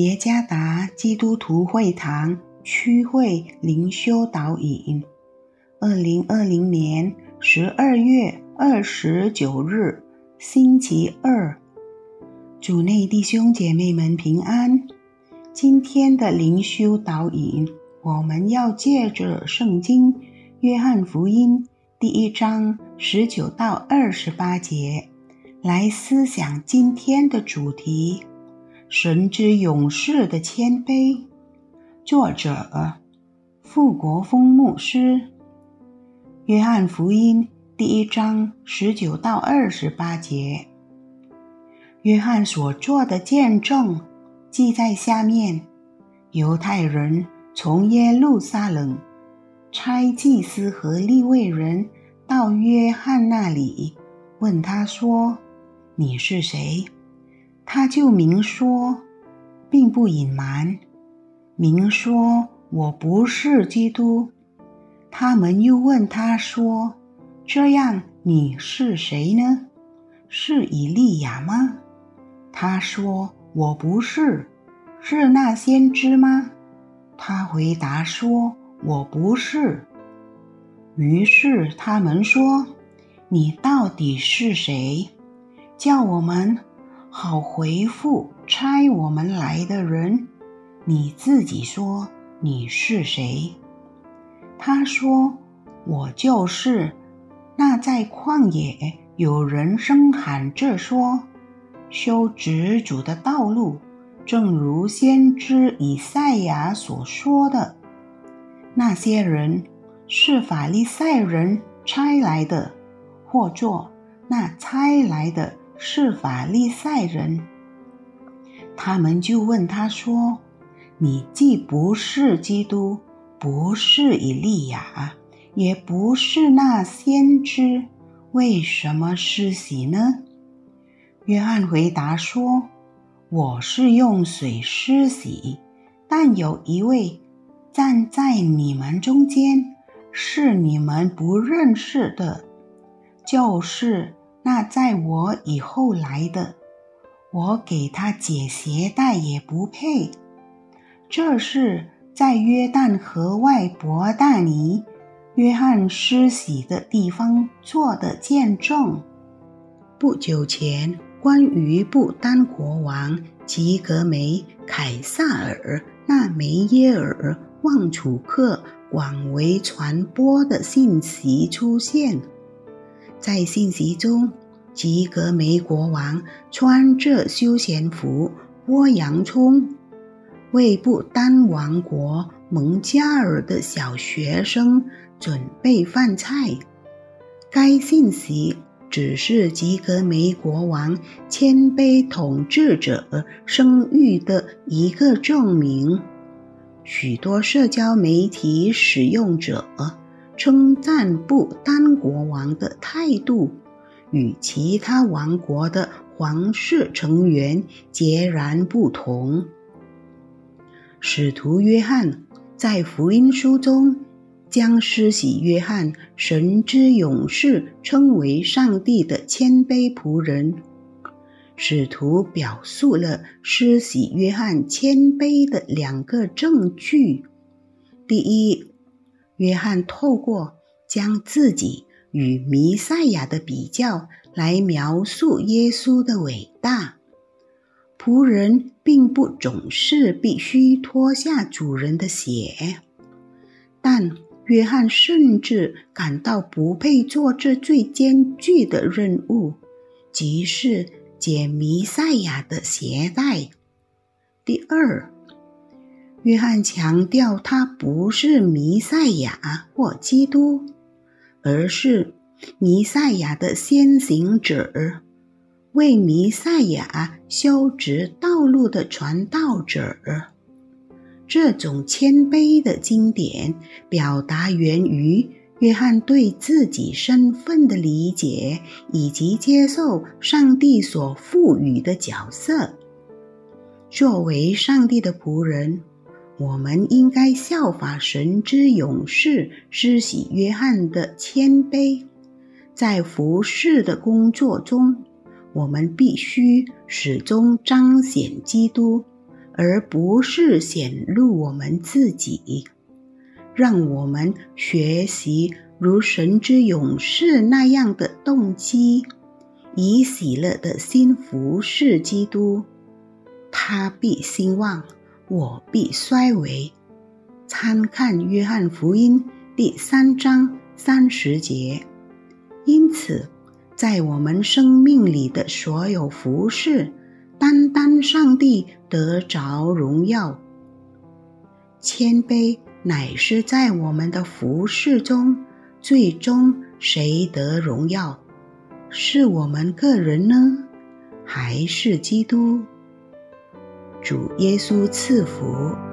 耶加达基督徒会堂区会灵修导引，二零二零年十二月二十九日，星期二，主内弟兄姐妹们平安。今天的灵修导引，我们要借着圣经《约翰福音》第一章十九到二十八节来思想今天的主题。神之勇士的谦卑，作者傅国峰牧师。约翰福音第一章十九到二十八节，约翰所做的见证记在下面。犹太人从耶路撒冷差祭司和利未人到约翰那里，问他说：“你是谁？”他就明说，并不隐瞒，明说我不是基督。他们又问他说：“这样你是谁呢？是以利亚吗？”他说：“我不是。”是那先知吗？他回答说：“我不是。”于是他们说：“你到底是谁？叫我们。”好回复差我们来的人，你自己说你是谁？他说：“我就是。”那在旷野有人声喊着说：“修直主的道路，正如先知以赛亚所说的。”那些人是法利赛人差来的，或作那差来的。是法利赛人，他们就问他说：“你既不是基督，不是以利亚，也不是那先知，为什么施洗呢？”约翰回答说：“我是用水施洗，但有一位站在你们中间，是你们不认识的，就是。”那在我以后来的，我给他解鞋带也不配。这是在约旦河外伯大尼约翰施洗的地方做的见证。不久前，关于不丹国王吉格梅凯撒尔那梅耶尔旺楚克广为传播的信息出现。在信息中，吉格梅国王穿着休闲服剥洋葱，为不丹王国蒙加尔的小学生准备饭菜。该信息只是吉格梅国王谦卑统治者声誉的一个证明。许多社交媒体使用者。称赞不丹国王的态度与其他王国的皇室成员截然不同。使徒约翰在福音书中将施洗约翰神之勇士称为上帝的谦卑仆人。使徒表述了施洗约翰谦卑的两个证据：第一。约翰透过将自己与弥赛亚的比较来描述耶稣的伟大。仆人并不总是必须脱下主人的鞋，但约翰甚至感到不配做这最艰巨的任务，即是解弥赛亚的鞋带。第二。约翰强调，他不是弥赛亚或基督，而是弥赛亚的先行者，为弥赛亚修直道路的传道者。这种谦卑的经典表达源于约翰对自己身份的理解，以及接受上帝所赋予的角色。作为上帝的仆人。我们应该效法神之勇士施洗约翰的谦卑，在服侍的工作中，我们必须始终彰显基督，而不是显露我们自己。让我们学习如神之勇士那样的动机，以喜乐的心服侍基督。他必兴旺，我必衰微。参看约翰福音第三章三十节。因此，在我们生命里的所有服饰，单单上帝得着荣耀。谦卑乃是在我们的服饰中，最终谁得荣耀？是我们个人呢，还是基督？主耶稣赐福。